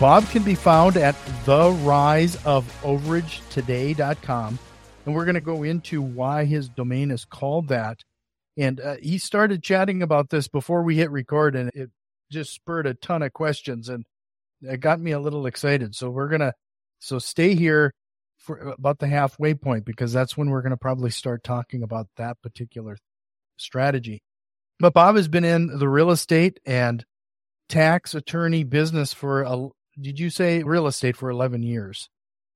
Bob can be found at theriseofoveragestoday.com. And we're going to go into why his domain is called that. And uh, he started chatting about this before we hit record, and it just spurred a ton of questions. And it got me a little excited. So we're going to, so stay here for about the halfway point because that's when we're going to probably start talking about that particular strategy. But Bob has been in the real estate and tax attorney business for a, did you say real estate for 11 years?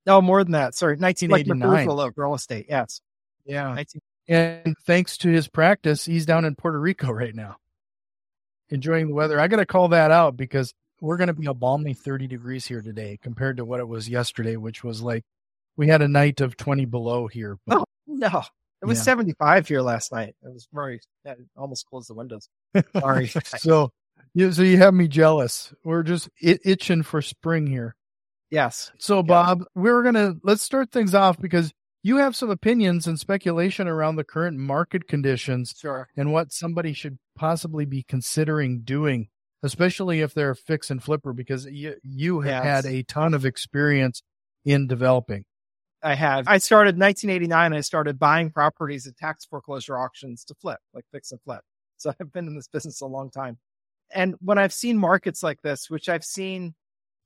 No, more than that. Sorry, 1989. Like of real estate. Yes. Yeah. 19- and thanks to his practice, he's down in Puerto Rico right now, enjoying the weather. I got to call that out because we're going to be a balmy 30 degrees here today compared to what it was yesterday, which was like we had a night of 20 below here. But, oh, no. It was yeah. 75 here last night. It was very, almost closed the windows. Sorry. so yeah, so you have me jealous. We're just it, itching for spring here. Yes. So Bob, we're gonna let's start things off because you have some opinions and speculation around the current market conditions sure. and what somebody should possibly be considering doing, especially if they're a fix and flipper, because you you have yes. had a ton of experience in developing. I have. I started 1989. I started buying properties at tax foreclosure auctions to flip, like fix and flip. So I've been in this business a long time. And when I've seen markets like this, which I've seen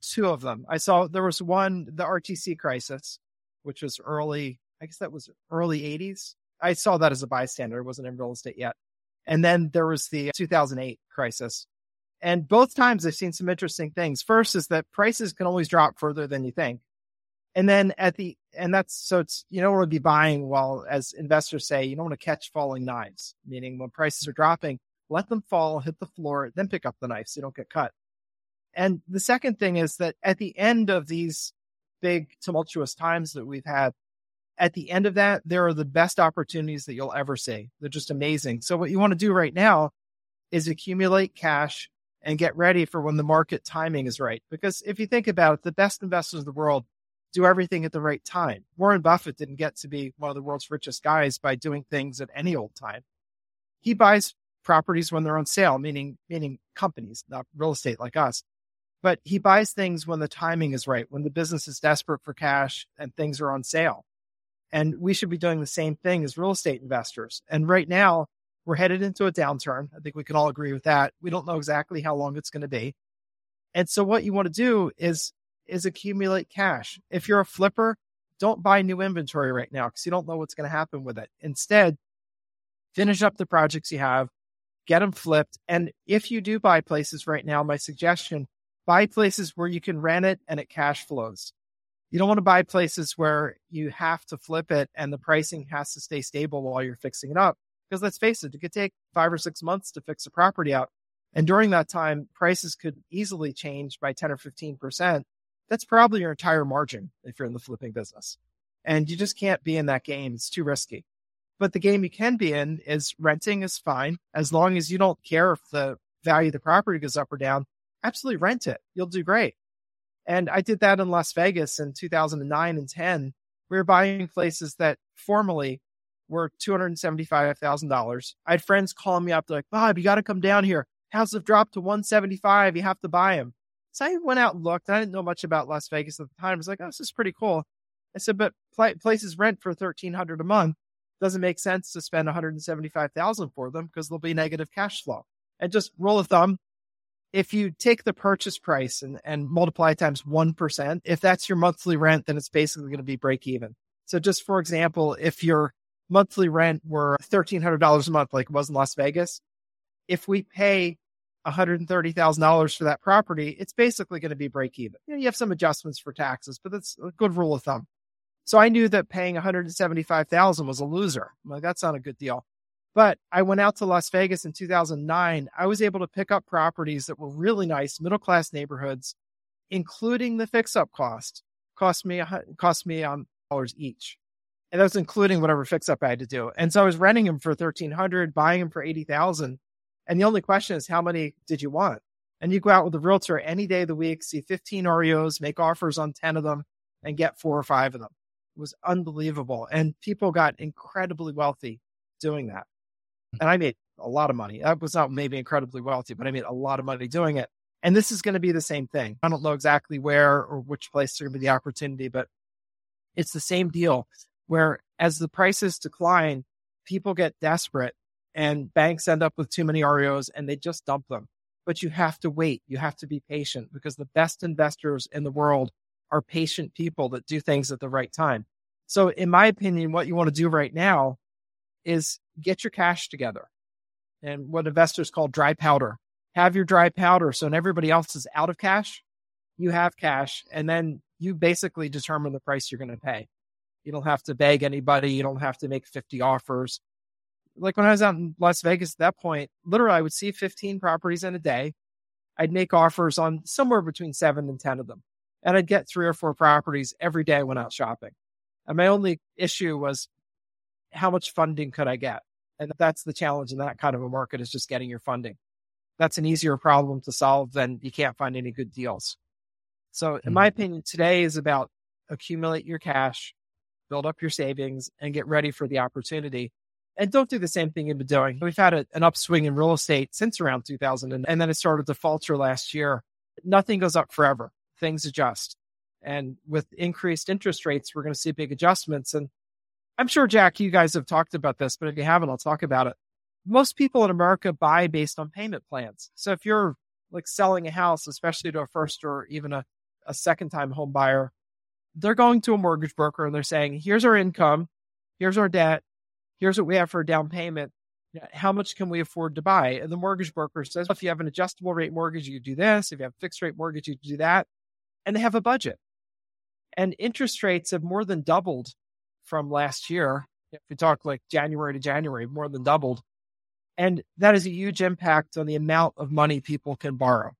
two of them, I saw there was one, the RTC crisis, which was early, I guess that was early 80s. I saw that as a bystander. Wasn't in real estate yet. And then there was the 2008 crisis. And both times I've seen some interesting things. First is that prices can always drop further than you think. And then at the, and that's so it's, you don't want to be buying while, as investors say, you don't want to catch falling knives, meaning when prices are dropping, let them fall, hit the floor, then pick up the knife so you don't get cut. And the second thing is that at the end of these big tumultuous times that we've had, at the end of that, there are the best opportunities that you'll ever see. They're just amazing. So what you want to do right now is accumulate cash and get ready for when the market timing is right. Because if you think about it, the best investors in the world do everything at the right time. Warren Buffett didn't get to be one of the world's richest guys by doing things at any old time. He buys properties when they're on sale, meaning meaning companies, not real estate like us. But he buys things when the timing is right, when the business is desperate for cash and things are on sale. And we should be doing the same thing as real estate investors. And right now, we're headed into a downturn. I think we can all agree with that. We don't know exactly how long it's going to be. And so what you want to do is is accumulate cash. If you're a flipper, don't buy new inventory right now because you don't know what's going to happen with it. Instead, finish up the projects you have, get them flipped. And if you do buy places right now, my suggestion, buy places where you can rent it and it cash flows. You don't want to buy places where you have to flip it and the pricing has to stay stable while you're fixing it up. Because let's face it, it could take five or six months to fix a property out. And during that time, prices could easily change by 10 or 15%. That's probably your entire margin if you're in the flipping business. And you just can't be in that game. It's too risky. But the game you can be in is renting is fine as long as you don't care if the value of the property goes up or down. Absolutely rent it. You'll do great. And I did that in Las Vegas in 2009 and 10. We were buying places that formerly were $275,000. I had friends calling me up. Like, Bob, you got to come down here. Houses have dropped to 175. You have to buy them. So I went out and looked. I didn't know much about Las Vegas at the time. I was like, oh, this is pretty cool. I said, but places rent for 1300 a month doesn't make sense to spend 175,000 for them because there'll be negative cash flow. And just rule of thumb, if you take the purchase price and, and multiply times 1%, if that's your monthly rent, then it's basically going to be break even. So just for example, if your monthly rent were $1,300 a month, like it was in Las Vegas, if we pay $130,000 for that property, it's basically going to be break even. You, know, you have some adjustments for taxes, but that's a good rule of thumb. So I knew that paying 175,000 was a loser. I'm like, that's not a good deal. But I went out to Las Vegas in 2009. I was able to pick up properties that were really nice, middle class neighborhoods including the fix up cost, cost me cost me um dollars each, and that was including whatever fix up I had to do. And so I was renting them for thirteen hundred, buying them for eighty thousand, and the only question is how many did you want? And you go out with a realtor any day of the week, see fifteen REOs, make offers on ten of them, and get four or five of them. Was unbelievable, and people got incredibly wealthy doing that. Hmm. And I made a lot of money. I was not maybe incredibly wealthy, but I made a lot of money doing it. And this is going to be the same thing. I don't know exactly where or which place is going to be the opportunity, but it's the same deal where as the prices decline, people get desperate and banks end up with too many REOs and they just dump them. But you have to wait. You have to be patient because the best investors in the world are patient people that do things at the right time. So, in my opinion, what you want to do right now is get your cash together and what investors call dry powder. Have your dry powder. So when everybody else is out of cash, you have cash. And then you basically determine the price you're going to pay. You don't have to beg anybody. You don't have to make 50 offers. Like when I was out in Las Vegas at that point, literally, I would see 15 properties in a day. I'd make offers on somewhere between seven and 10 of them. And I'd get three or four properties every day when out shopping. And my only issue was how much funding could I get? And that's the challenge in that kind of a market is just getting your funding. That's an easier problem to solve than you can't find any good deals. So in mm-hmm. my opinion, today is about accumulate your cash, build up your savings and get ready for the opportunity. And don't do the same thing you've been doing. We've had a, an upswing in real estate since around 2000 and, and then it started to falter last year. Nothing goes up forever. Things adjust. And with increased interest rates, we're going to see big adjustments. And I'm sure, Jack, you guys have talked about this, but if you haven't, I'll talk about it. Most people in America buy based on payment plans. So if you're like selling a house, especially to a first or even a, a second time home buyer, they're going to a mortgage broker and they're saying, here's our income, here's our debt, here's what we have for a down payment. How much can we afford to buy? And the mortgage broker says, if you have an adjustable rate mortgage, you do this. If you have a fixed rate mortgage, you do that. And they have a budget. And interest rates have more than doubled from last year. If we talk like January to January, more than doubled. And that is a huge impact on the amount of money people can borrow.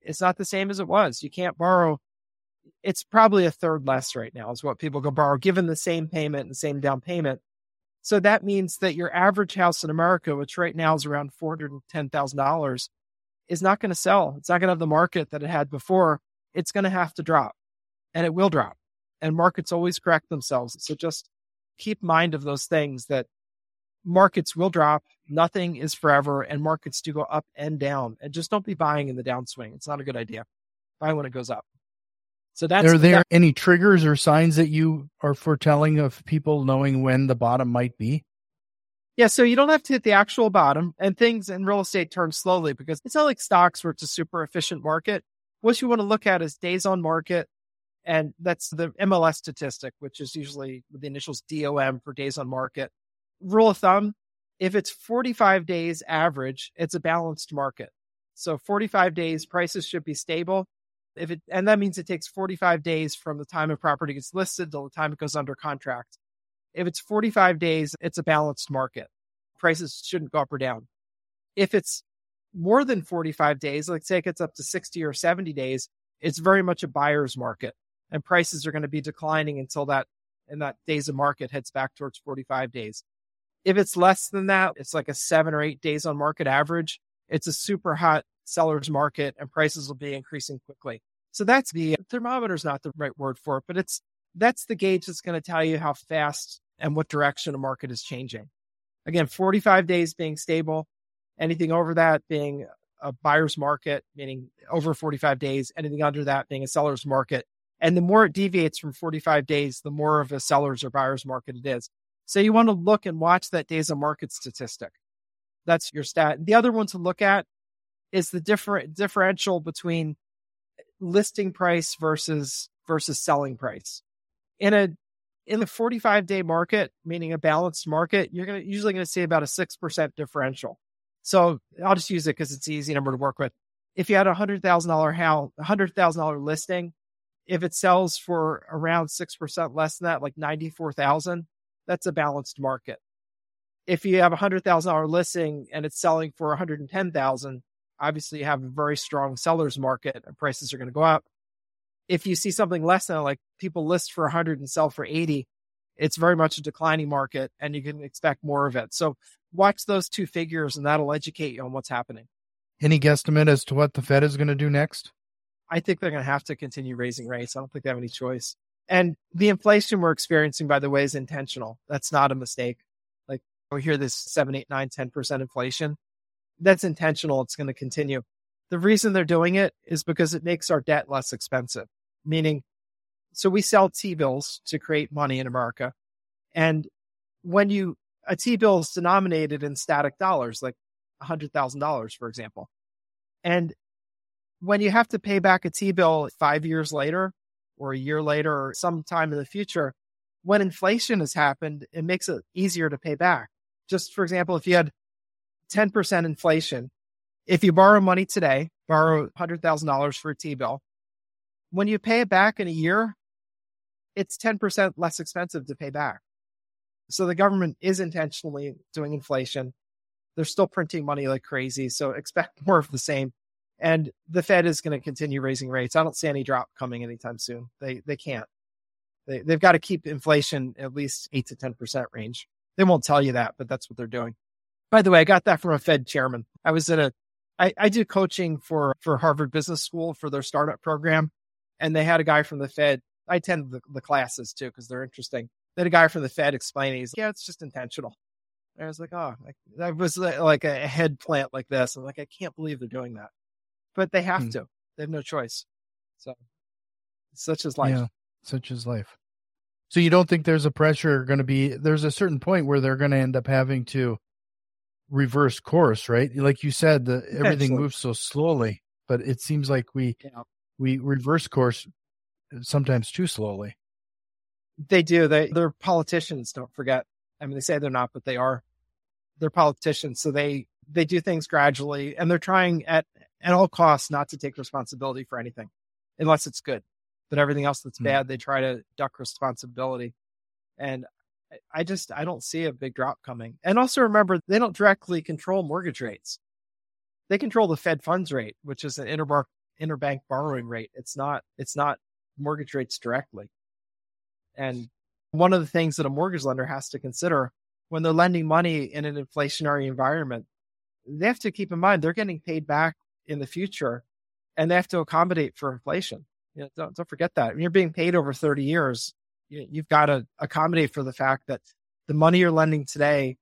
It's not the same as it was. You can't borrow. It's probably a third less right now is what people can borrow, given the same payment and same down payment. So that means that your average house in America, which right now is around $410,000, is not going to sell. It's not going to have the market that it had before. It's going to have to drop and it will drop and markets always correct themselves. So just keep mind of those things that markets will drop. Nothing is forever and markets do go up and down and just don't be buying in the downswing. It's not a good idea. Buy when it goes up. So that's are there that, any triggers or signs that you are foretelling of people knowing when the bottom might be? Yeah, so you don't have to hit the actual bottom and things in real estate turn slowly because it's not like stocks where it's a super efficient market. What you want to look at is days on market, and that's the MLS statistic, which is usually the initials DOM for days on market. Rule of thumb if it's 45 days average, it's a balanced market. So 45 days, prices should be stable. If it, and that means it takes 45 days from the time a property gets listed till the time it goes under contract. If it's 45 days, it's a balanced market. Prices shouldn't go up or down. If it's more than 45 days, like say it gets up to 60 or 70 days, it's very much a buyer's market and prices are going to be declining until that and that days of market heads back towards 45 days. If it's less than that, it's like a seven or eight days on market average. It's a super hot seller's market and prices will be increasing quickly. So that's the thermometer is not the right word for it, but it's that's the gauge that's going to tell you how fast and what direction a market is changing. Again, 45 days being stable, anything over that being a buyer's market, meaning over 45 days, anything under that being a seller's market. And the more it deviates from 45 days, the more of a seller's or buyer's market it is. So you want to look and watch that days of market statistic. That's your stat. The other one to look at is the different differential between listing price versus versus selling price. In a in the 45 day market, meaning a balanced market, you're to usually going to see about a 6% differential. So I'll just use it because it's an easy number to work with. If you had a hundred thousand dollar a hundred thousand dollar listing if it sells for around 6% less than that, like 94,000, that's a balanced market. If you have a $100,000 listing and it's selling for 110,000, obviously you have a very strong seller's market and prices are going to go up. if you see something less than like people list for 100 and sell for 80, it's very much a declining market and you can expect more of it. So watch those two figures and that'll educate you on what's happening. Any guesstimate as to what the Fed is going to do next? I think they're going to have to continue raising rates. I don't think they have any choice. And the inflation we're experiencing, by the way, is intentional. That's not a mistake. Like we hear this 7, 8, 9, 10% inflation. That's intentional. It's going to continue. The reason they're doing it is because it makes our debt less expensive, meaning, so we sell T bills to create money in America. And when you, a T bill is denominated in static dollars, like $100,000, for example. And when you have to pay back a T bill five years later or a year later or sometime in the future, when inflation has happened, it makes it easier to pay back. Just for example, if you had 10% inflation, if you borrow money today, borrow $100,000 for a T bill, when you pay it back in a year, it's 10% less expensive to pay back. So the government is intentionally doing inflation. They're still printing money like crazy. So expect more of the same. And the Fed is going to continue raising rates. I don't see any drop coming anytime soon. They they can't. They they've got to keep inflation at least eight to ten percent range. They won't tell you that, but that's what they're doing. By the way, I got that from a Fed chairman. I was at a I, I do coaching for for Harvard Business School for their startup program, and they had a guy from the Fed. I attend the, the classes too because they're interesting. Had a guy from the Fed explaining, he's like, yeah, it's just intentional. And I was like, oh, like, that was like a head plant like this. I'm like, I can't believe they're doing that but they have hmm. to. They have no choice. So, such is life. Yeah, such is life. So you don't think there's a pressure going to be? There's a certain point where they're going to end up having to reverse course, right? Like you said, the everything moves so slowly, but it seems like we yeah. we reverse course sometimes too slowly. They do. They they're politicians. Don't forget. I mean, they say they're not, but they are. They're politicians, so they they do things gradually, and they're trying at at all costs not to take responsibility for anything unless it's good. But everything else that's mm-hmm. bad, they try to duck responsibility. And I just I don't see a big drop coming. And also remember, they don't directly control mortgage rates. They control the Fed funds rate, which is an interbank interbank borrowing rate. It's not it's not mortgage rates directly. And one of the things that a mortgage lender has to consider when they're lending money in an inflationary environment, they have to keep in mind they're getting paid back in the future and they have to accommodate for inflation. You know, don't, don't forget that. When you're being paid over 30 years, you, you've got to accommodate for the fact that the money you're lending today,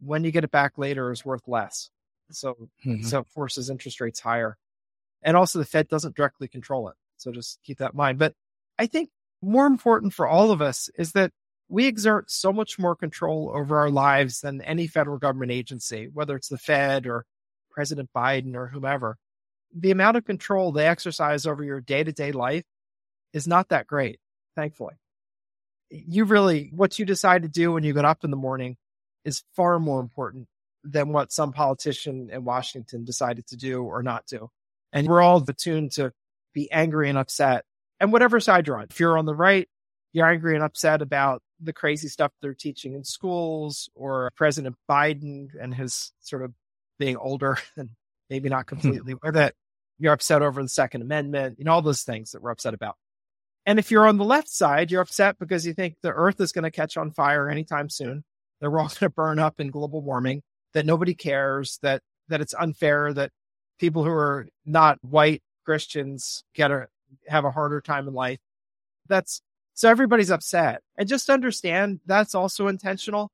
when you get it back later, is worth less. So, mm-hmm. so it forces interest rates higher. And also, the Fed doesn't directly control it. So just keep that in mind. But I think more important for all of us is that we exert so much more control over our lives than any federal government agency, whether it's the Fed or President Biden or whomever the amount of control they exercise over your day to day life is not that great, thankfully. You really, what you decide to do when you get up in the morning is far more important than what some politician in Washington decided to do or not do. And we're all attuned to be angry and upset. And whatever side you're on, if you're on the right, you're angry and upset about the crazy stuff they're teaching in schools or President Biden and his sort of being older and maybe not hmm. completely, or that you're upset over the Second Amendment, and all those things that we're upset about. And if you're on the left side, you're upset because you think the earth is going to catch on fire anytime soon, that we're all going to burn up in global warming, that nobody cares, that that it's unfair, that people who are not white Christians get a have a harder time in life. That's so everybody's upset. And just understand that's also intentional.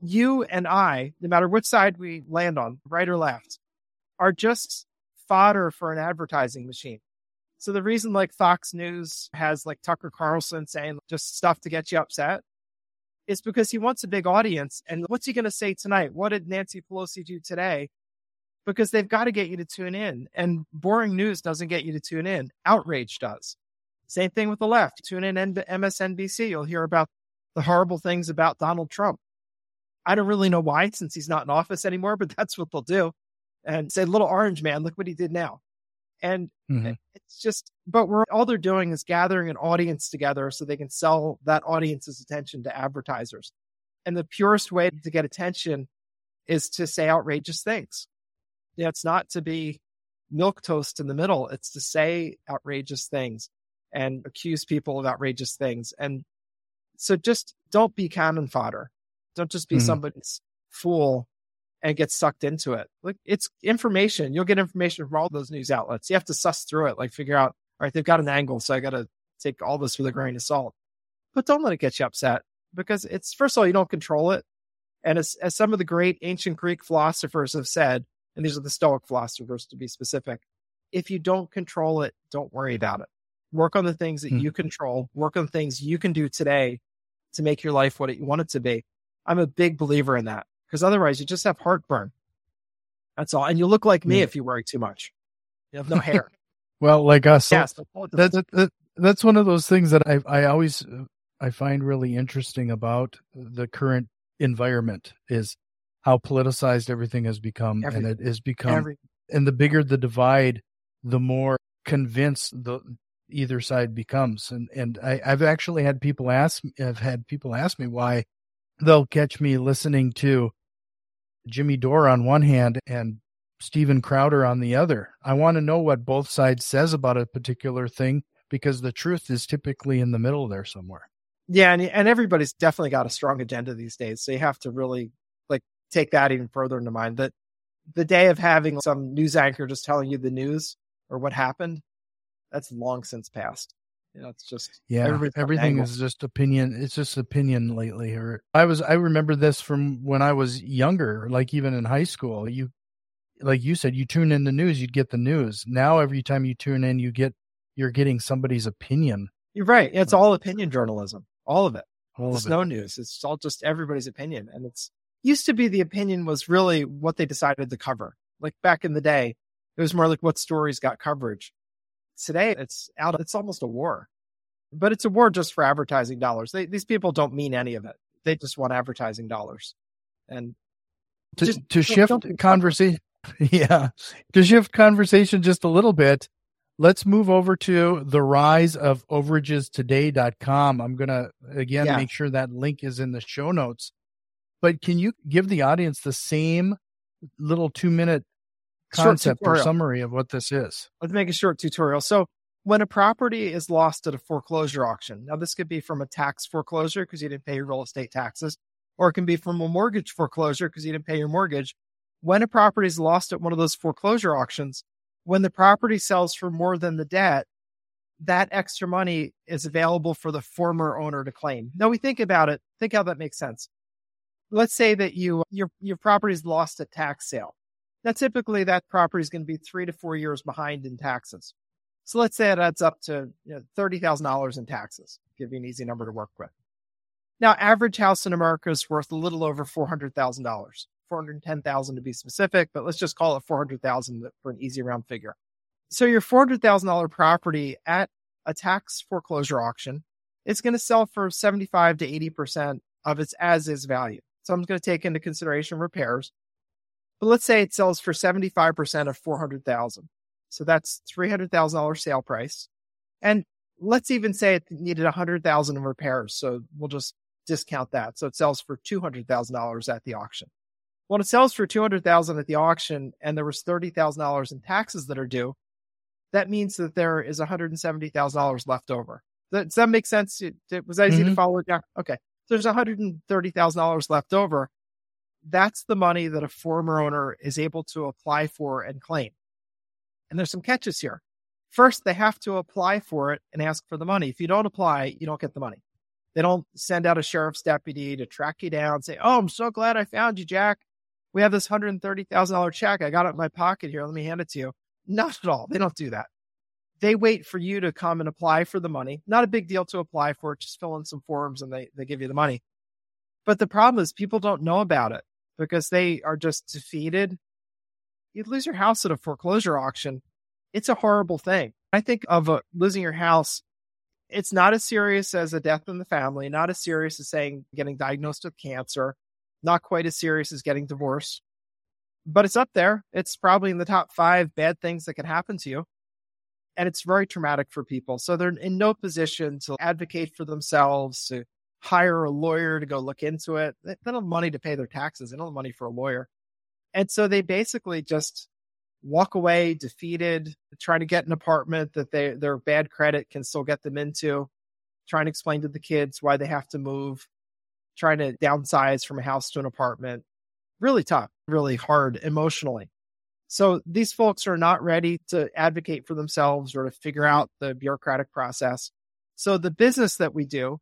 You and I, no matter which side we land on, right or left, are just fodder for an advertising machine. So the reason like Fox News has like Tucker Carlson saying just stuff to get you upset is because he wants a big audience. And what's he going to say tonight? What did Nancy Pelosi do today? Because they've got to get you to tune in. And boring news doesn't get you to tune in. Outrage does. Same thing with the left. Tune in to MSNBC. You'll hear about the horrible things about Donald Trump. I don't really know why since he's not in office anymore, but that's what they'll do and say, little orange man, look what he did now. And mm-hmm. it's just, but we're all they're doing is gathering an audience together so they can sell that audience's attention to advertisers. And the purest way to get attention is to say outrageous things. Yeah, it's not to be milk toast in the middle. It's to say outrageous things. and accuse people of outrageous things. And so just don't be cannon fodder. Don't just be mm-hmm. somebody's fool and get sucked into it. Like it's information. You'll get information from all those news outlets. You have to suss through it, like figure out, all right, they've got an angle, so I got to take all this with a grain of salt. But don't let it get you upset because it's first of all, you don't control it. And as, as some of the great ancient Greek philosophers have said, and these are the Stoic philosophers to be specific, if you don't control it, don't worry about it. Work on the things that mm. you control, work on things you can do today to make your life what you want it to be. I'm a big believer in that because otherwise you just have heartburn. That's all. And you look like me mm. if you worry too much. You have no hair. well, like us. Yes. that, that, that, that's one of those things that I, I always, uh, I find really interesting about the current environment is how politicized everything has become. Every, and it has become, every, and the bigger the divide, the more convinced the either side becomes. And, and I, I've actually had people ask, I've had people ask me why they'll catch me listening to Jimmy Dore on one hand and Steven Crowder on the other. I want to know what both sides says about a particular thing because the truth is typically in the middle there somewhere. Yeah, and and everybody's definitely got a strong agenda these days. So you have to really take that even further into mind that the day of having some news anchor just telling you the news or what happened, that's long since passed. You know, it's just yeah, everything is just opinion. It's just opinion lately. Or I was, I remember this from when I was younger, like even in high school. You, like you said, you tune in the news, you'd get the news. Now every time you tune in, you get you're getting somebody's opinion. You're right. It's all opinion journalism, all of it. All it's no news. It's all just everybody's opinion, and it's used to be the opinion was really what they decided to cover. Like back in the day, it was more like what stories got coverage. Today it's out it's almost a war. But it's a war just for advertising dollars. They, these people don't mean any of it. They just want advertising dollars. And to, just, to shift conversation yeah to shift conversation just a little bit let's move over to the rise of overages today.com i'm going to again yeah. make sure that link is in the show notes but can you give the audience the same little two minute concept or summary of what this is. Let's make a short tutorial. So, when a property is lost at a foreclosure auction, now this could be from a tax foreclosure because you didn't pay your real estate taxes, or it can be from a mortgage foreclosure because you didn't pay your mortgage. When a property is lost at one of those foreclosure auctions, when the property sells for more than the debt, that extra money is available for the former owner to claim. Now we think about it, think how that makes sense. Let's say that you your your property is lost at tax sale. Now, typically that property is going to be three to four years behind in taxes. So let's say it adds up to you know, $30,000 in taxes, give you an easy number to work with. Now, average house in America is worth a little over $400,000, 410,000 to be specific, but let's just call it 400,000 for an easy round figure. So your $400,000 property at a tax foreclosure auction, it's going to sell for 75 to 80% of its as is value. So I'm going to take into consideration repairs. But let's say it sells for 75% of 400,000. So that's $300,000 sale price. And let's even say it needed 100,000 in repairs. So we'll just discount that. So it sells for $200,000 at the auction. When it sells for 200,000 at the auction and there was $30,000 in taxes that are due, that means that there is $170,000 left over. Does that make sense? Was that easy mm-hmm. to follow? Yeah. Okay. There's $130,000 left over that's the money that a former owner is able to apply for and claim. And there's some catches here. First, they have to apply for it and ask for the money. If you don't apply, you don't get the money. They don't send out a sheriff's deputy to track you down, say, Oh, I'm so glad I found you, Jack. We have this $130,000 check. I got it in my pocket here. Let me hand it to you. Not at all. They don't do that. They wait for you to come and apply for the money. Not a big deal to apply for it. Just fill in some forms and they, they give you the money. But the problem is people don't know about it because they are just defeated. You lose your house at a foreclosure auction. It's a horrible thing. I think of a, losing your house. It's not as serious as a death in the family, not as serious as saying getting diagnosed with cancer, not quite as serious as getting divorced, but it's up there. It's probably in the top five bad things that can happen to you. And it's very traumatic for people. So they're in no position to advocate for themselves, to hire a lawyer to go look into it. They don't have money to pay their taxes. They don't have money for a lawyer. And so they basically just walk away defeated, trying to get an apartment that they, their bad credit can still get them into, trying to explain to the kids why they have to move, trying to downsize from a house to an apartment. Really tough, really hard emotionally. So these folks are not ready to advocate for themselves or to figure out the bureaucratic process. So the business that we do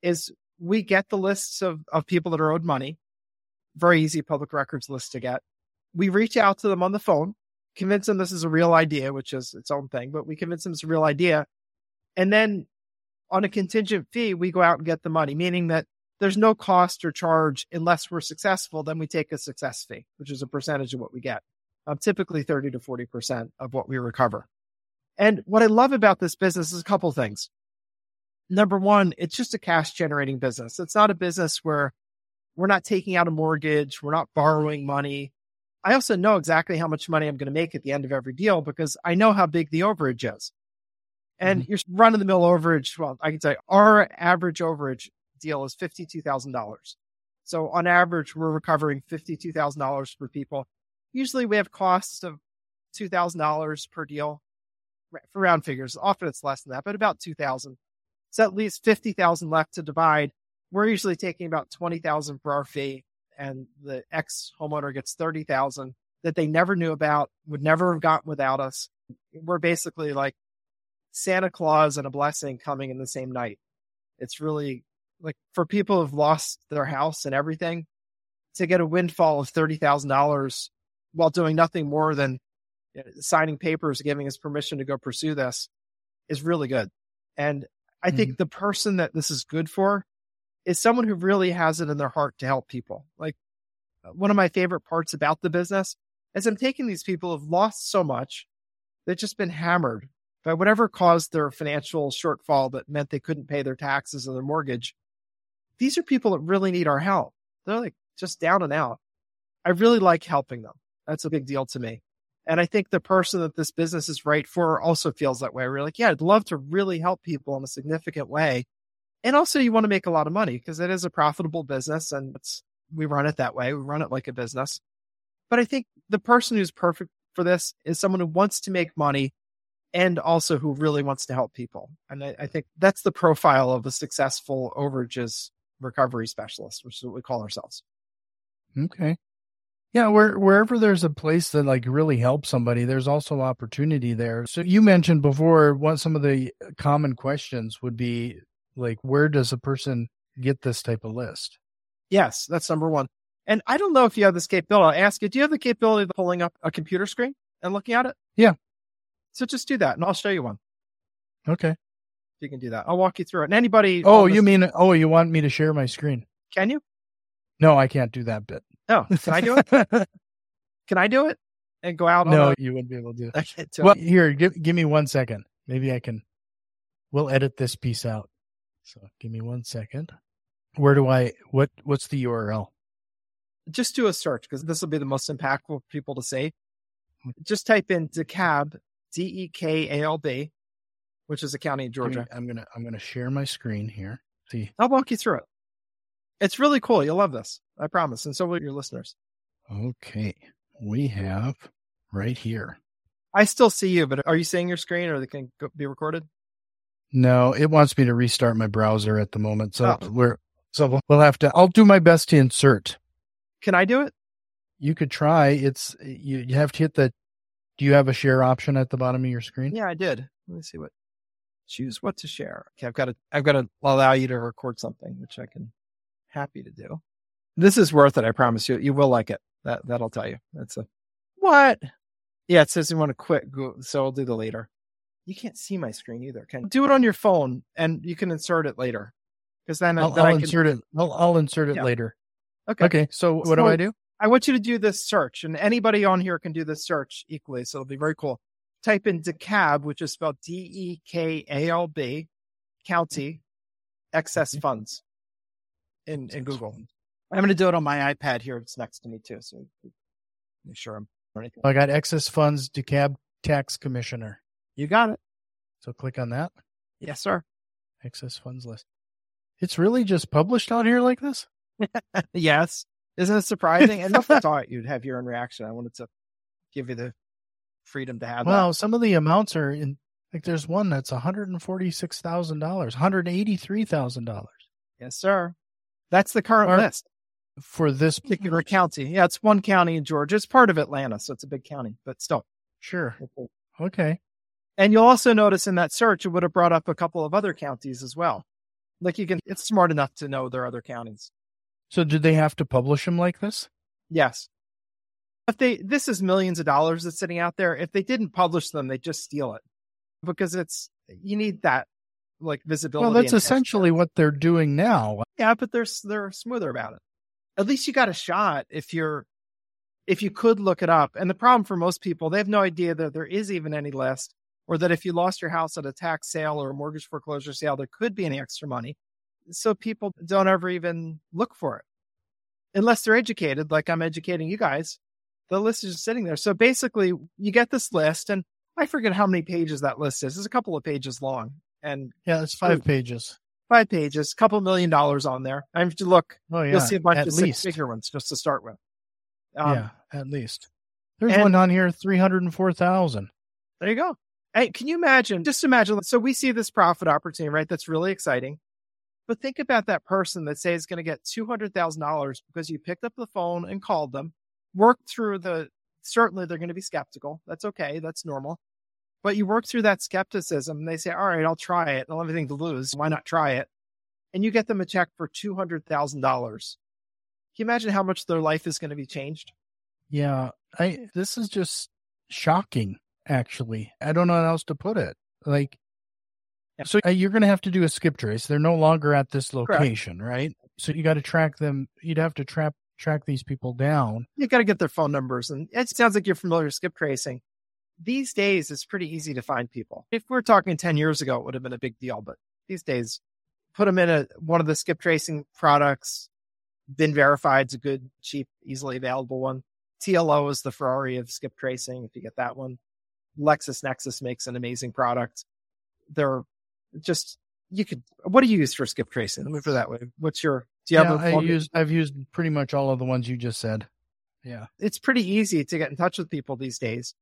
is we get the lists of, of people that are owed money. Very easy public records list to get. We reach out to them on the phone, convince them this is a real idea, which is its own thing, but we convince them it's a real idea. And then on a contingent fee, we go out and get the money, meaning that there's no cost or charge unless we're successful. Then we take a success fee, which is a percentage of what we get um, typically 30 to 40% of what we recover. And what I love about this business is a couple things. Number one, it's just a cash generating business. It's not a business where we're not taking out a mortgage, we're not borrowing money. I also know exactly how much money I'm going to make at the end of every deal because I know how big the overage is. And mm-hmm. your run of the mill overage, well, I can say our average overage deal is $52,000. So on average, we're recovering $52,000 for people Usually we have costs of $2,000 per deal for round figures. Often it's less than that, but about 2000 So at least 50,000 left to divide. We're usually taking about 20,000 for our fee and the ex homeowner gets 30,000 that they never knew about, would never have gotten without us. We're basically like Santa Claus and a blessing coming in the same night. It's really like for people who've lost their house and everything to get a windfall of $30,000 while doing nothing more than signing papers, giving us permission to go pursue this is really good. And I mm-hmm. think the person that this is good for is someone who really has it in their heart to help people. Like one of my favorite parts about the business is I'm taking these people who've lost so much. They've just been hammered by whatever caused their financial shortfall that meant they couldn't pay their taxes or their mortgage. These are people that really need our help. They're like just down and out. I really like helping them. That's a big deal to me. And I think the person that this business is right for also feels that way. We're like, yeah, I'd love to really help people in a significant way. And also you want to make a lot of money because it is a profitable business and we run it that way. We run it like a business. But I think the person who's perfect for this is someone who wants to make money and also who really wants to help people. And I, I think that's the profile of a successful overages recovery specialist, which is what we call ourselves. Okay. Yeah, where wherever there's a place that like really helps somebody, there's also opportunity there. So you mentioned before what some of the uh, common questions would be like where does a person get this type of list? Yes, that's number one. And I don't know if you have this capability. I'll ask you, do you have the capability of pulling up a computer screen and looking at it? Yeah. So just do that and I'll show you one. Okay. You can do that. I'll walk you through it. And anybody Oh, you mean oh, you want me to share my screen? Can you? No, I can't do that bit. Oh, can I do it? can I do it and go out? No, you wouldn't be able to do it. well, it. here, give, give me one second. Maybe I can. We'll edit this piece out. So give me one second. Where do I? What? What's the URL? Just do a search because this will be the most impactful for people to see. Mm. Just type in DeKalb, D E K A L B, which is a county in Georgia. I'm gonna I'm gonna share my screen here. See, I'll walk you through it. It's really cool. You'll love this. I promise. And so will your listeners. Okay. We have right here. I still see you, but are you seeing your screen or they can be recorded? No, it wants me to restart my browser at the moment. So oh. we're, so we'll have to, I'll do my best to insert. Can I do it? You could try. It's, you, you have to hit the, do you have a share option at the bottom of your screen? Yeah, I did. Let me see what, choose what to share. Okay. I've got to, I've got to allow you to record something, which I can happy to do. This is worth it. I promise you. You will like it. That that'll tell you. That's a what? Yeah, it says you want to quit. So I'll do the later. You can't see my screen either. Can do it on your phone, and you can insert it later. Because then, I'll, then I'll insert it. I'll, I'll insert it yeah. later. Okay. Okay. So what so do I do? I want you to do this search, and anybody on here can do this search equally. So it'll be very cool. Type in DeKalb, which is spelled D E K A L B, county, excess funds in, in Google. I'm going to do it on my iPad here. It's next to me too. So make sure I'm. I got excess funds DeKalb tax commissioner. You got it. So click on that. Yes, sir. Excess funds list. It's really just published out here like this? yes. Isn't it surprising? and I thought you'd have your own reaction. I wanted to give you the freedom to have Well, that. some of the amounts are in like there's one that's one hundred and forty six thousand dollars, one hundred eighty three thousand dollars Yes, sir. That's the current Are- list. for this Particular county. Yeah, it's one county in Georgia. It's part of Atlanta, so it's a big county, but still. Sure. Okay. And you'll also notice in that search, it would have brought up a couple of other counties as well. Like you can, it's smart enough to know there are other counties. So did they have to publish them like this? Yes. If they, this is millions of dollars that's sitting out there. If they didn't publish them, they just steal it because it's, you need that like visibility. Well, that's essentially what they're doing now. Yeah, but they're they're smoother about it. At least you got a shot if you're if you could look it up. And the problem for most people, they have no idea that there is even any list, or that if you lost your house at a tax sale or a mortgage foreclosure sale, there could be any extra money. So people don't ever even look for it unless they're educated, like I'm educating you guys. The list is just sitting there. So basically, you get this list, and I forget how many pages that list is. It's a couple of pages long, and Yeah, it's five pages. five pages, couple million dollars on there. I have to look Oh yeah. you'll see a bunch at of least. six figure ones just to start with. Um, yeah, at least. There's and- one on here, three hundred and four thousand. There you go. Hey, can you imagine? Just imagine. So we see this profit opportunity, right? That's really exciting. But think about that person that say is going to get two hundred thousand dollars because you picked up the phone and called them, worked through the. Certainly, they're going to be skeptical. That's okay. That's normal. But you work through that skepticism, and they say, "All right, I'll try it. I don't have anything to lose. Why not try it?" And you get them a check for two hundred thousand dollars. Can you imagine how much their life is going to be changed? Yeah, I. This is just shocking. Actually, I don't know how else to put it. Like, Yeah. so uh, you're going to have to do a skip trace. They're no longer at this Correct. location, right? So you got to track them. You'd have to trap track these people down. you got to get their phone numbers. And it sounds like you're familiar with skip tracing. These days, it's pretty easy to find people. If we're talking 10 years ago, it would have been a big deal. But these days, put them in a, one of the skip tracing products. BeenVerified is a good, cheap, easily available one. TLO is the Ferrari of skip tracing. If you get that one, Lexus LexisNexis makes an amazing product. They're just, you could, what do you use for skip tracing? Let me put it that way. What's your, do you yeah, have a I phone- use. I've used pretty much all of the ones you just said. Yeah. it's pretty easy to get in touch with people these days.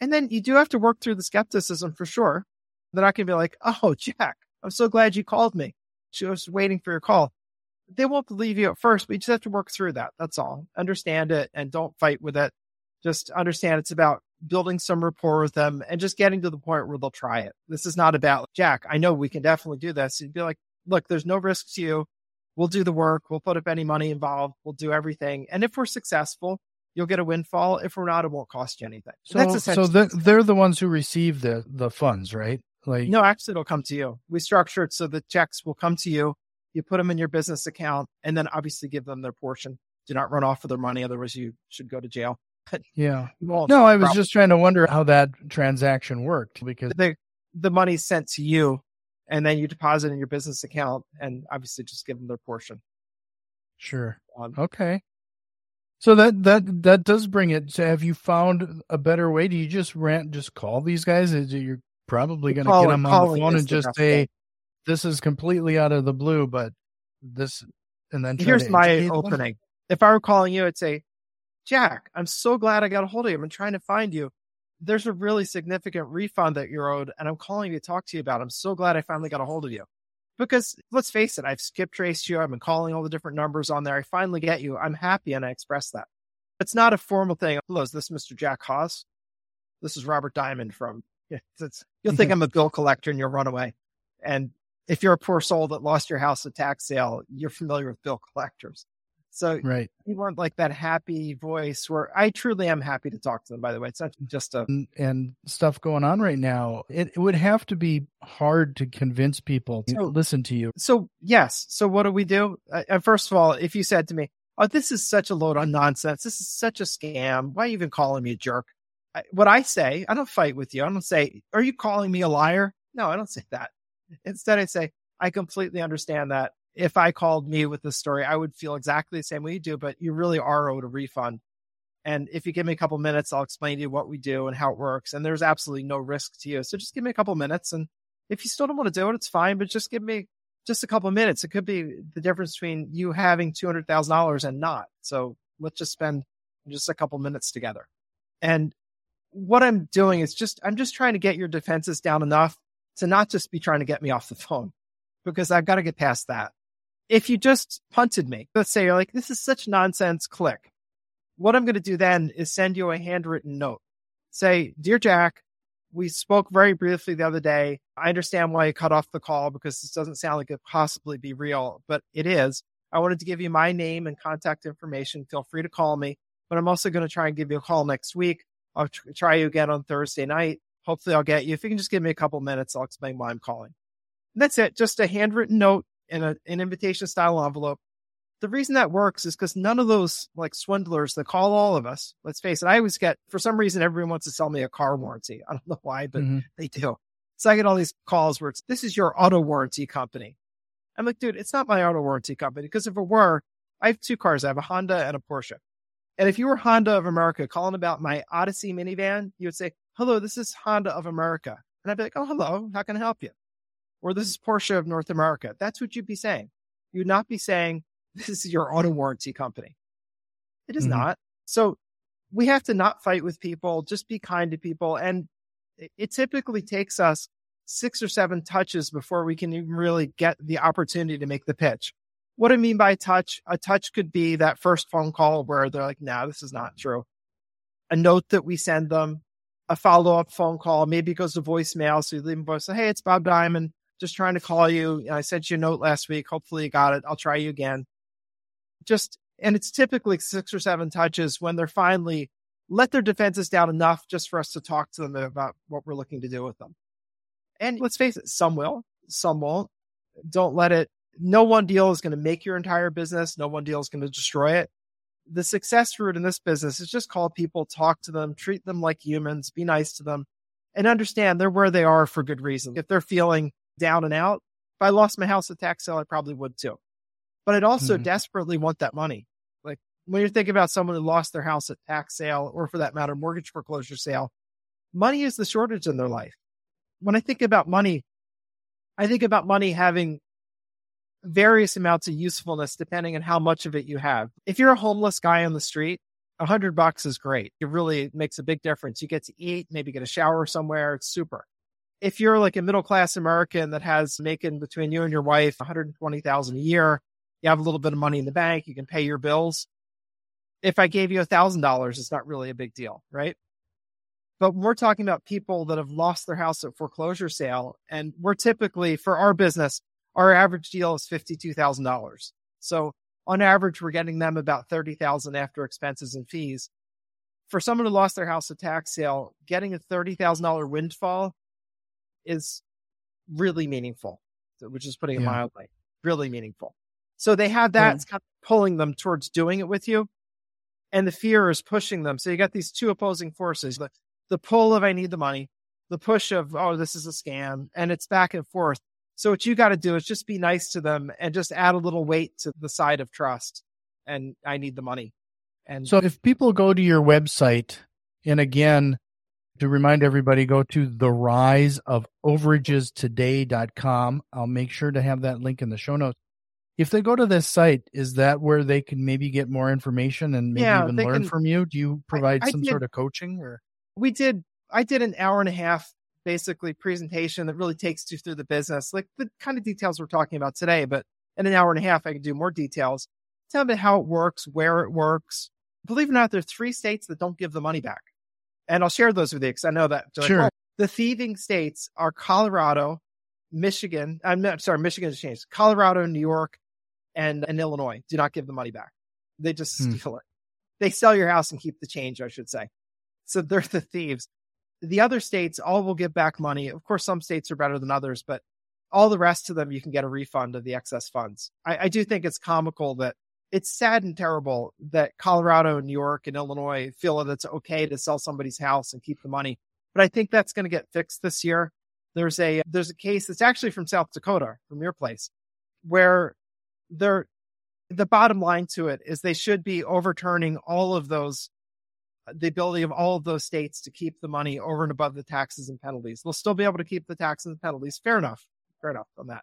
And then you do have to work through the skepticism for sure. They're not going to be like, oh, Jack, I'm so glad you called me. She was waiting for your call. They won't believe you at first, but you just have to work through that. That's all. Understand it and don't fight with it. Just understand it's about building some rapport with them and just getting to the point where they'll try it. This is not about, Jack, I know we can definitely do this. You'd be like, look, there's no risk to you. We'll do the work. We'll put up any money involved. We'll do everything. And if we're successful, you'll get a windfall. If we're not, it won't cost you anything. So, That's so the, they're the ones who receive the the funds, right? Like, no, actually, it'll come to you. We structure it so the checks will come to you. You put them in your business account, and then obviously give them their portion. Do not run off with their money, otherwise you should go to jail. yeah. You won't. No, I was Prob- just trying to wonder how that transaction worked because the the money's sent to you, and then you deposit in your business account, and obviously just give them their portion. sure. Um, Okay. So that that that does bring it. So have you found a better way? Do you just rant, just call these guys? Is You're probably going to get them on the phone and just say. "This is completely out of the blue," but this, and then Here's my educate them? opening. If I were calling you, I'd say, Jack, I'm so glad I got a hold of you. I'm trying to find you. There's a really significant refund that you're owed, and I'm calling you to talk to you about. it. I'm so glad I finally got a hold of you. Because let's face it, I've skip traced you. I've been calling all the different numbers on there. I finally get you. I'm happy and I express that. It's not a formal thing. Hello, is this Mr. Jack Haas? This is Robert Diamond from, you'll think I'm a bill collector and you'll run away. And if you're a poor soul that lost your house at tax sale, you're familiar with bill collectors. So Right. you want like that happy voice where I truly am happy to talk to them, by the way. It's not just a, and, and stuff going on right now, it, it would have to be hard to convince people to So- listen to you. so yes. So what do we do? Uh, uh, first of all, if you said to me, Oh, this is such a load on nonsense. This is such a scam. Why are you even calling me a jerk? I, what I say, I don't fight with you. I don't say, are you calling me a liar? No, I don't say that. Instead, I say, I completely understand that. If I called me with this story, I would feel exactly the same way you do, but you really are owed a refund. And if you give me a couple minutes, I'll explain to you what we do and how it works. And there's absolutely no risk to you. So just give me a couple minutes. And if you still don't want to do it, it's fine, but just give me just a couple minutes. It could be the difference between you having $200,000 and not. So let's just spend just a couple minutes together. And what I'm doing is just, I'm just trying to get your defenses down enough to not just be trying to get me off the phone because I've got to get past that. If you just punted me, let's say you're like, this is such nonsense, click. What I'm going to do then is send you a handwritten note. Say, Dear Jack, we spoke very briefly the other day. I understand why you cut off the call because this doesn't sound like it possibly be real, but it is. I wanted to give you my name and contact information. Feel free to call me, but I'm also going to try and give you a call next week. I'll try you again on Thursday night. Hopefully, I'll get you. If you can just give me a couple minutes, I'll explain why I'm calling. And that's it. Just a handwritten note in a, an invitation style envelope. The reason that works is because none of those like swindlers that call all of us, let's face it, I always get, for some reason, everyone wants to sell me a car warranty. I don't know why, but mm-hmm. they do. So I get all these calls where it's, this is your auto warranty company. I'm like, dude, it's not my auto warranty company because if it were, I have two cars. I have a Honda and a Porsche. And if you were Honda of America calling about my Odyssey minivan, you would say, hello, this is Honda of America. And I'd be like, oh, hello, how can I help you? Or this is Porsche of North America. That's what you'd be saying. You'd not be saying, this is your auto warranty company. It is mm-hmm. not. So we have to not fight with people, just be kind to people. And it typically takes us six or seven touches before we can even really get the opportunity to make the pitch. What do I mean by touch, a touch could be that first phone call where they're like, no, this is not true. A note that we send them, a follow up phone call, maybe it goes to voicemail. So you leave a voice, Hey, it's Bob Diamond. Just trying to call you. I sent you a note last week. Hopefully you got it. I'll try you again. Just, and it's typically six or seven touches when they're finally let their defenses down enough just for us to talk to them about what we're looking to do with them. And let's face it, some will, some won't. Don't let it, no one deal is going to make your entire business. No one deal is going to destroy it. The success route in this business is just call people, talk to them, treat them like humans, be nice to them, and understand they're where they are for good reason. If they're feeling down and out, if I lost my house at tax sale, I probably would too. But I'd also mm-hmm. desperately want that money. Like when you're thinking about someone who lost their house at tax sale, or for that matter, mortgage foreclosure sale, money is the shortage in their life when I think about money, I think about money having various amounts of usefulness depending on how much of it you have. If you're a homeless guy on the street, a hundred bucks is great. It really makes a big difference. You get to eat, maybe get a shower somewhere. It's super. If you're like a middle class American that has making between you and your wife 120,000 a year, you have a little bit of money in the bank, you can pay your bills. If I gave you a thousand dollars, it's not really a big deal, right? But we're talking about people that have lost their house at foreclosure sale. And we're typically, for our business, our average deal is $52,000. So on average, we're getting them about 30,000 after expenses and fees. For someone who lost their house at tax sale, getting a $30,000 windfall is really meaningful, which is putting it mildly, really meaningful. So they have that yeah. kind of pulling them towards doing it with you. And the fear is pushing them. So you got these two opposing forces. The, the pull of I need the money, the push of, oh, this is a scam, and it's back and forth. So what you got to do is just be nice to them and just add a little weight to the side of trust. And I need the money. And so if people go to your website, and again, to remind everybody, go to the rise of overages today.com. I'll make sure to have that link in the show notes. If they go to this site, is that where they can maybe get more information and maybe yeah, even learn can, from you? Do you provide I, I some did, sort of coaching or? we did I did an hour and a half basically presentation that really takes you through the business, like the kind of details we're talking about today. But in an hour and a half, I can do more details. Tell me how it works, where it works. Believe it or not, there are three states that don't give the money back. And I'll share those with you because I know that. Sure. Like, oh, the thieving states are Colorado, Michigan. I'm not sorry, Michigan has changed. Colorado, New York, and, and Illinois do not give the money back. They just hmm. steal it. They sell your house and keep the change, I should say. So they're the thieves. The other states all will give back money. Of course, some states are better than others, but all the rest of them, you can get a refund of the excess funds. I, I do think it's comical that it's sad and terrible that Colorado and New York and Illinois feel that it's okay to sell somebody's house and keep the money. But I think that's going to get fixed this year. There's a there's a case that's actually from South Dakota, from your place, where they're the bottom line to it is they should be overturning all of those the ability of all of those states to keep the money over and above the taxes and penalties. They'll still be able to keep the taxes and penalties. Fair enough. Fair enough on that.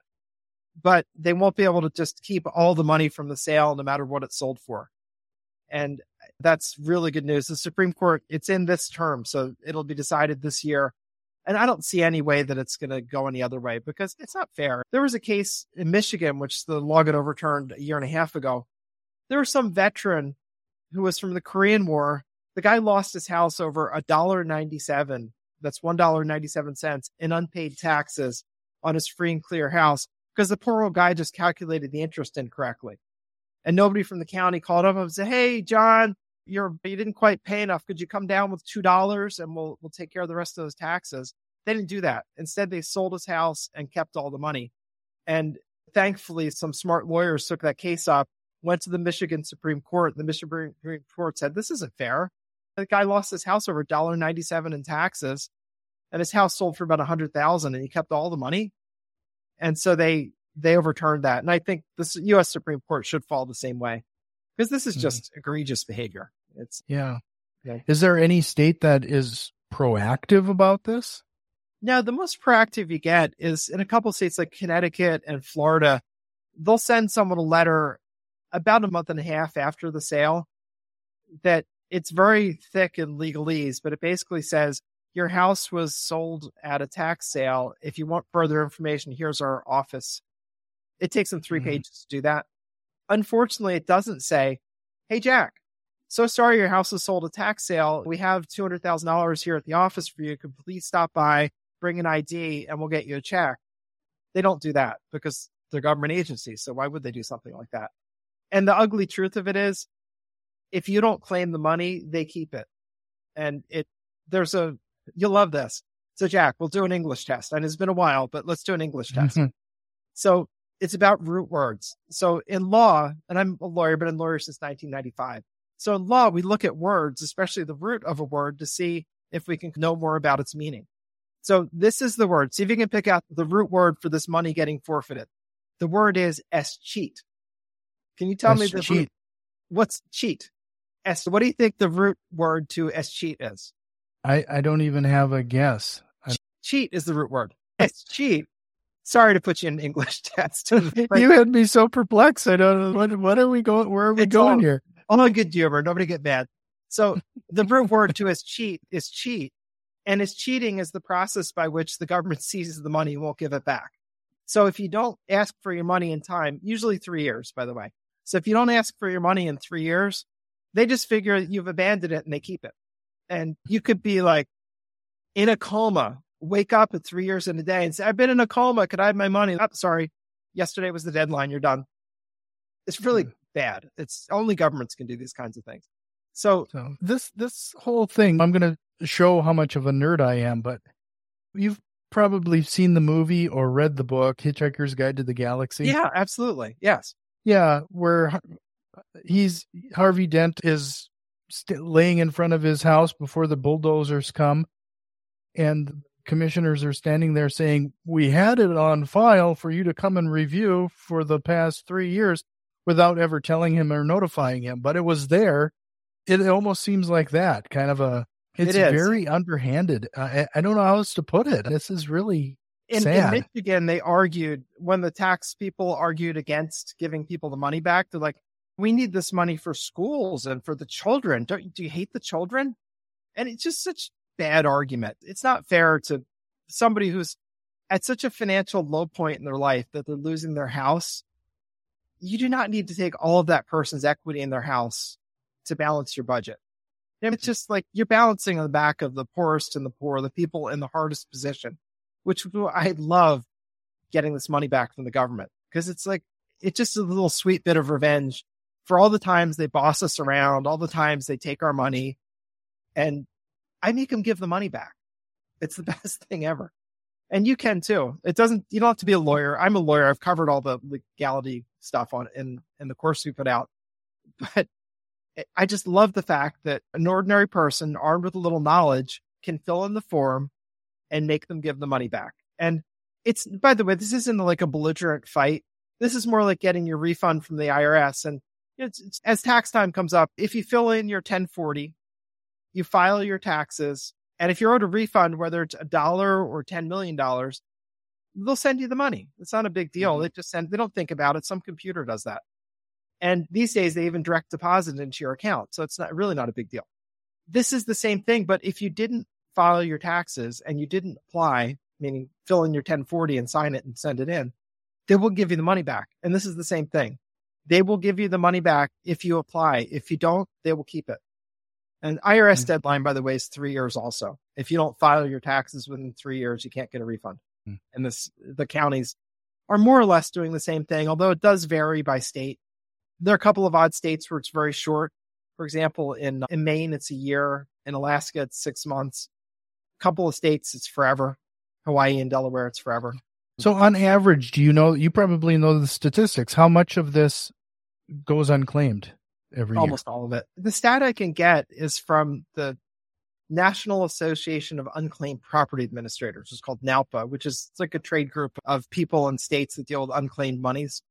But they won't be able to just keep all the money from the sale no matter what it's sold for. And That's really good news. The Supreme Court, it's in this term, so it'll be decided this year. And I don't see any way that it's going to go any other way because it's not fair. There was a case in Michigan, which the law got overturned a year and a half ago. There was some veteran who was from the Korean War. The guy lost his house over a dollar ninety-seven. That's one dollar ninety-seven cents in unpaid taxes on his free and clear house because the poor old guy just calculated the interest incorrectly. And nobody from the county called up and said, Hey, John, you're, you didn't quite pay enough. Could you come down with $2 and we'll, we'll take care of the rest of those taxes? They didn't do that. Instead, they sold his house and kept all the money. And thankfully, some smart lawyers took that case up, went to the Michigan Supreme Court. The Michigan Supreme Court said, this isn't fair. The guy lost his house over $1.97 in taxes and his house sold for about a hundred thousand and he kept all the money. And so they, they overturned that. And I think the U.S. Supreme Court should fall the same way because this is just mm-hmm. egregious behavior. It's yeah. Okay. Is there any state that is proactive about this? No, the most proactive you get is in a couple states like Connecticut and Florida. They'll send someone a letter about a month and a half after the sale that it's very thick in legalese, but it basically says your house was sold at a tax sale. If you want further information, here's our office. It takes them 3 mm-hmm. pages to do that. Unfortunately, it doesn't say, Hey, Jack, so sorry your house was sold at tax sale. We have $200,000 here at the office for you. Could please stop by, bring an ID, and we'll get you a check. They don't do that because they're government agencies. So why would they do something like that? And the ugly truth of it is, if you don't claim the money, they keep it. And it, there's a, you'll love this. So Jack, we'll do an English test. And it's been a while, but let's do an English mm-hmm. test. so it's about root words. So in law, and I'm a lawyer, but a lawyer since 1995. So in law, we look at words, especially the root of a word to see if we can know more about its meaning. So this is the word. See if you can pick out the root word for this money getting forfeited. The word is escheat. Can you tell me the root? What's cheat? Es, what do you think the root word to escheat is? I, I don't even have a guess. Cheat is the root word. It's cheat. sorry to put you in English test. you had me so perplexed. I don't know what, what are we going, where are we it's going all, here? All good humor. Nobody get mad. So the root word to escheat is cheat. And escheating is the process by which the government seizes the money and won't give it back. So if you don't ask for your money in time, usually three years, by the way. So if you don't ask for your money in three years, they just figure you've abandoned it and they keep it. And you could be like in a coma wake up at three years in a day and say, I've been in a coma. Could I have my money? Oh, sorry. Yesterday was the deadline. You're done. It's really bad. It's only governments can do these kinds of things. So, so this, this whole thing, I'm going to show how much of a nerd I am, but you've probably seen the movie or read the book, Hitchhiker's Guide to the Galaxy. Yeah, absolutely. Yes. Yeah. Where he's Harvey Dent is st- laying in front of his house before the bulldozers come and commissioners are standing there saying, We had it on file for you to come and review for the past three years without ever telling him or notifying him. But it was there. It almost seems like that kind of a, it's it very underhanded. I, I, don't know how else to put it. This is really in, sad. in Michigan, they argued when the tax people argued against giving people the money back. They're like, we need this money for schools and for the children. Don't do you hate the children? And it's just such bad argument. It's not fair to somebody who's at such a financial low point in their life that they're losing their house. You do not need to take all of that person's equity in their house to balance your budget. It's mm-hmm. just like you're balancing on the back of the poorest and the poor, the people in the hardest position, which I love getting this money back from the government because it's like, it's just a little sweet bit of revenge for all the times they boss us around, all the times they take our money and I make them give the money back. It's the best thing ever. And you can too. It doesn't, you don't have to be a lawyer. I'm a lawyer. I've covered all the legality stuff on in, in the course we put out. But I just love the fact that an ordinary person armed with a little knowledge can fill in the form and make them give the money back. And it's, by the way, this isn't like a belligerent fight. This is more like getting your refund from the IRS. And it's, it's, as tax time comes up, if you fill in your 1040 you file your taxes, and if you're owed a refund, whether it's a dollar or $10 million, they'll send you the money. It's not a big deal. Mm-hmm. They just send, they don't think about it. Some computer does that. And these days they even direct deposit into your account. So it's not really not a big deal. This is the same thing, but if you didn't file your taxes and you didn't apply, meaning fill in your 1040 and sign it and send it in, they will give you the money back. And this is the same thing. They will give you the money back if you apply. If you don't, they will keep it. And IRS mm-hmm. deadline, by the way, is three years also. If you don't file your taxes within three years, you can't get a refund. Mm-hmm. And this, the counties are more or less doing the same thing, although it does vary by state. There are a couple of odd states where it's very short. For example, in, in Maine, it's a year. In Alaska, it's six months. A couple of states, it's forever. Hawaii and Delaware, it's forever. So, on average, do you know? You probably know the statistics. How much of this goes unclaimed every year? Almost year? all of it. The stat I can get is from the National Association of Unclaimed Property Administrators. It's called NAUPA, which is like a trade group of people in states that deal with unclaimed monies.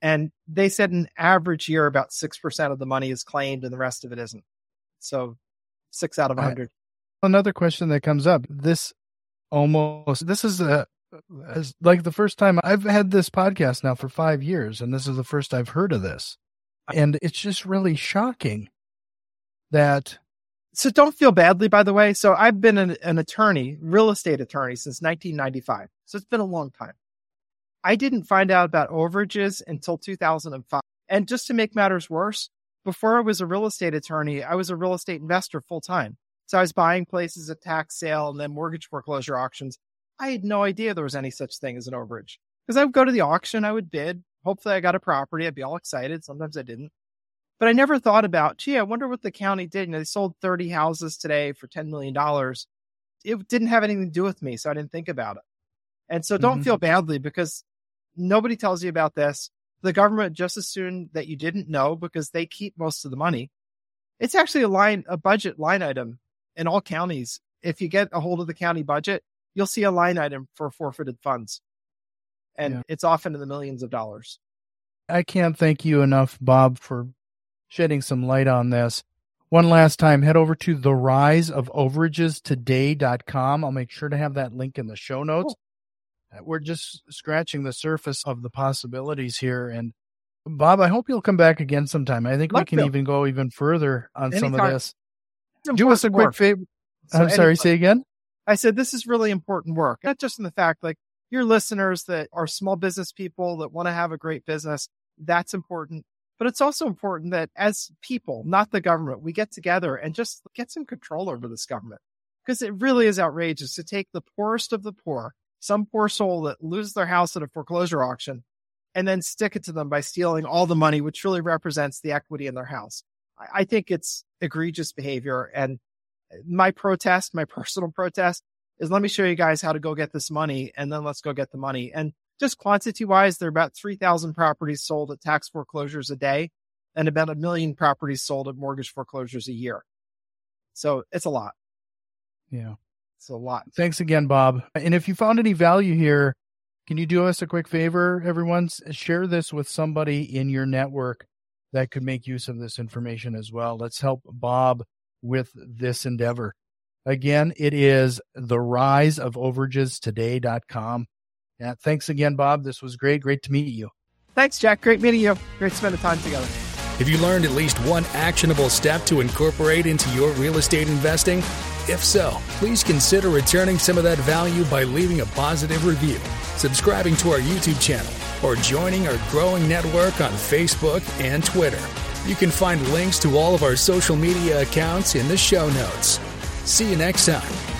And they said an average year, about 6% of the money is claimed and the rest of it isn't. So six out of 100. Another question that comes up this almost, this is a, as like the first time I've had this podcast now for five years, and this is the first I've heard of this. And it's just really shocking that. So don't feel badly, by the way. So I've been an, an attorney, real estate attorney since 1995. So it's been a long time. I didn't find out about overages until 2005. And just to make matters worse, before I was a real estate attorney, I was a real estate investor full time. So I was buying places at tax sale and then mortgage foreclosure auctions. I had no idea there was any such thing as an overage because I would go to the auction, I would bid. Hopefully, I got a property. I'd be all excited. Sometimes I didn't. But I never thought about, gee, I wonder what the county did. You know, they sold 30 houses today for $10 million. It didn't have anything to do with me. So I didn't think about it. And so don't mm-hmm. feel badly because nobody tells you about this. The government just assumed that you didn't know because they keep most of the money. It's actually a line, a budget line item in all counties. If you get a hold of the county budget, you'll see a line item for forfeited funds. And yeah. it's often in the millions of dollars. I can't thank you enough, Bob, for shedding some light on this. One last time, head over to theriseofoveragestoday.com. I'll make sure to have that link in the show notes. Cool. We're just scratching the surface of the possibilities here. And Bob, I hope you'll come back again sometime. I think Love we can to. even go even further on Anytime. some of this. Do us a quick favor. I'm sorry, say again. I said, this is really important work, not just in the fact like your listeners that are small business people that want to have a great business. That's important. But it's also important that as people, not the government, we get together and just get some control over this government because it really is outrageous to take the poorest of the poor, some poor soul that loses their house at a foreclosure auction and then stick it to them by stealing all the money, which really represents the equity in their house. I think it's egregious behavior. And my protest, my personal protest is let me show you guys how to go get this money and then let's go get the money. And just quantity wise, there are about 3,000 properties sold at tax foreclosures a day and about a million properties sold at mortgage foreclosures a year. So it's a lot. Yeah. It's a lot. Thanks again, Bob. And if you found any value here, can you do us a quick favor, everyone? Share this with somebody in your network that could make use of this information as well. Let's help Bob with this endeavor. Again, it is theriseofoveragestoday.com. Yeah, thanks again, Bob. This was great. Great to meet you. Thanks, Jack. Great meeting you. Great spending time together. Have you learned at least one actionable step to incorporate into your real estate investing? If so, please consider returning some of that value by leaving a positive review, subscribing to our YouTube channel, or joining our growing network on Facebook and Twitter. You can find links to all of our social media accounts in the show notes. See you next time.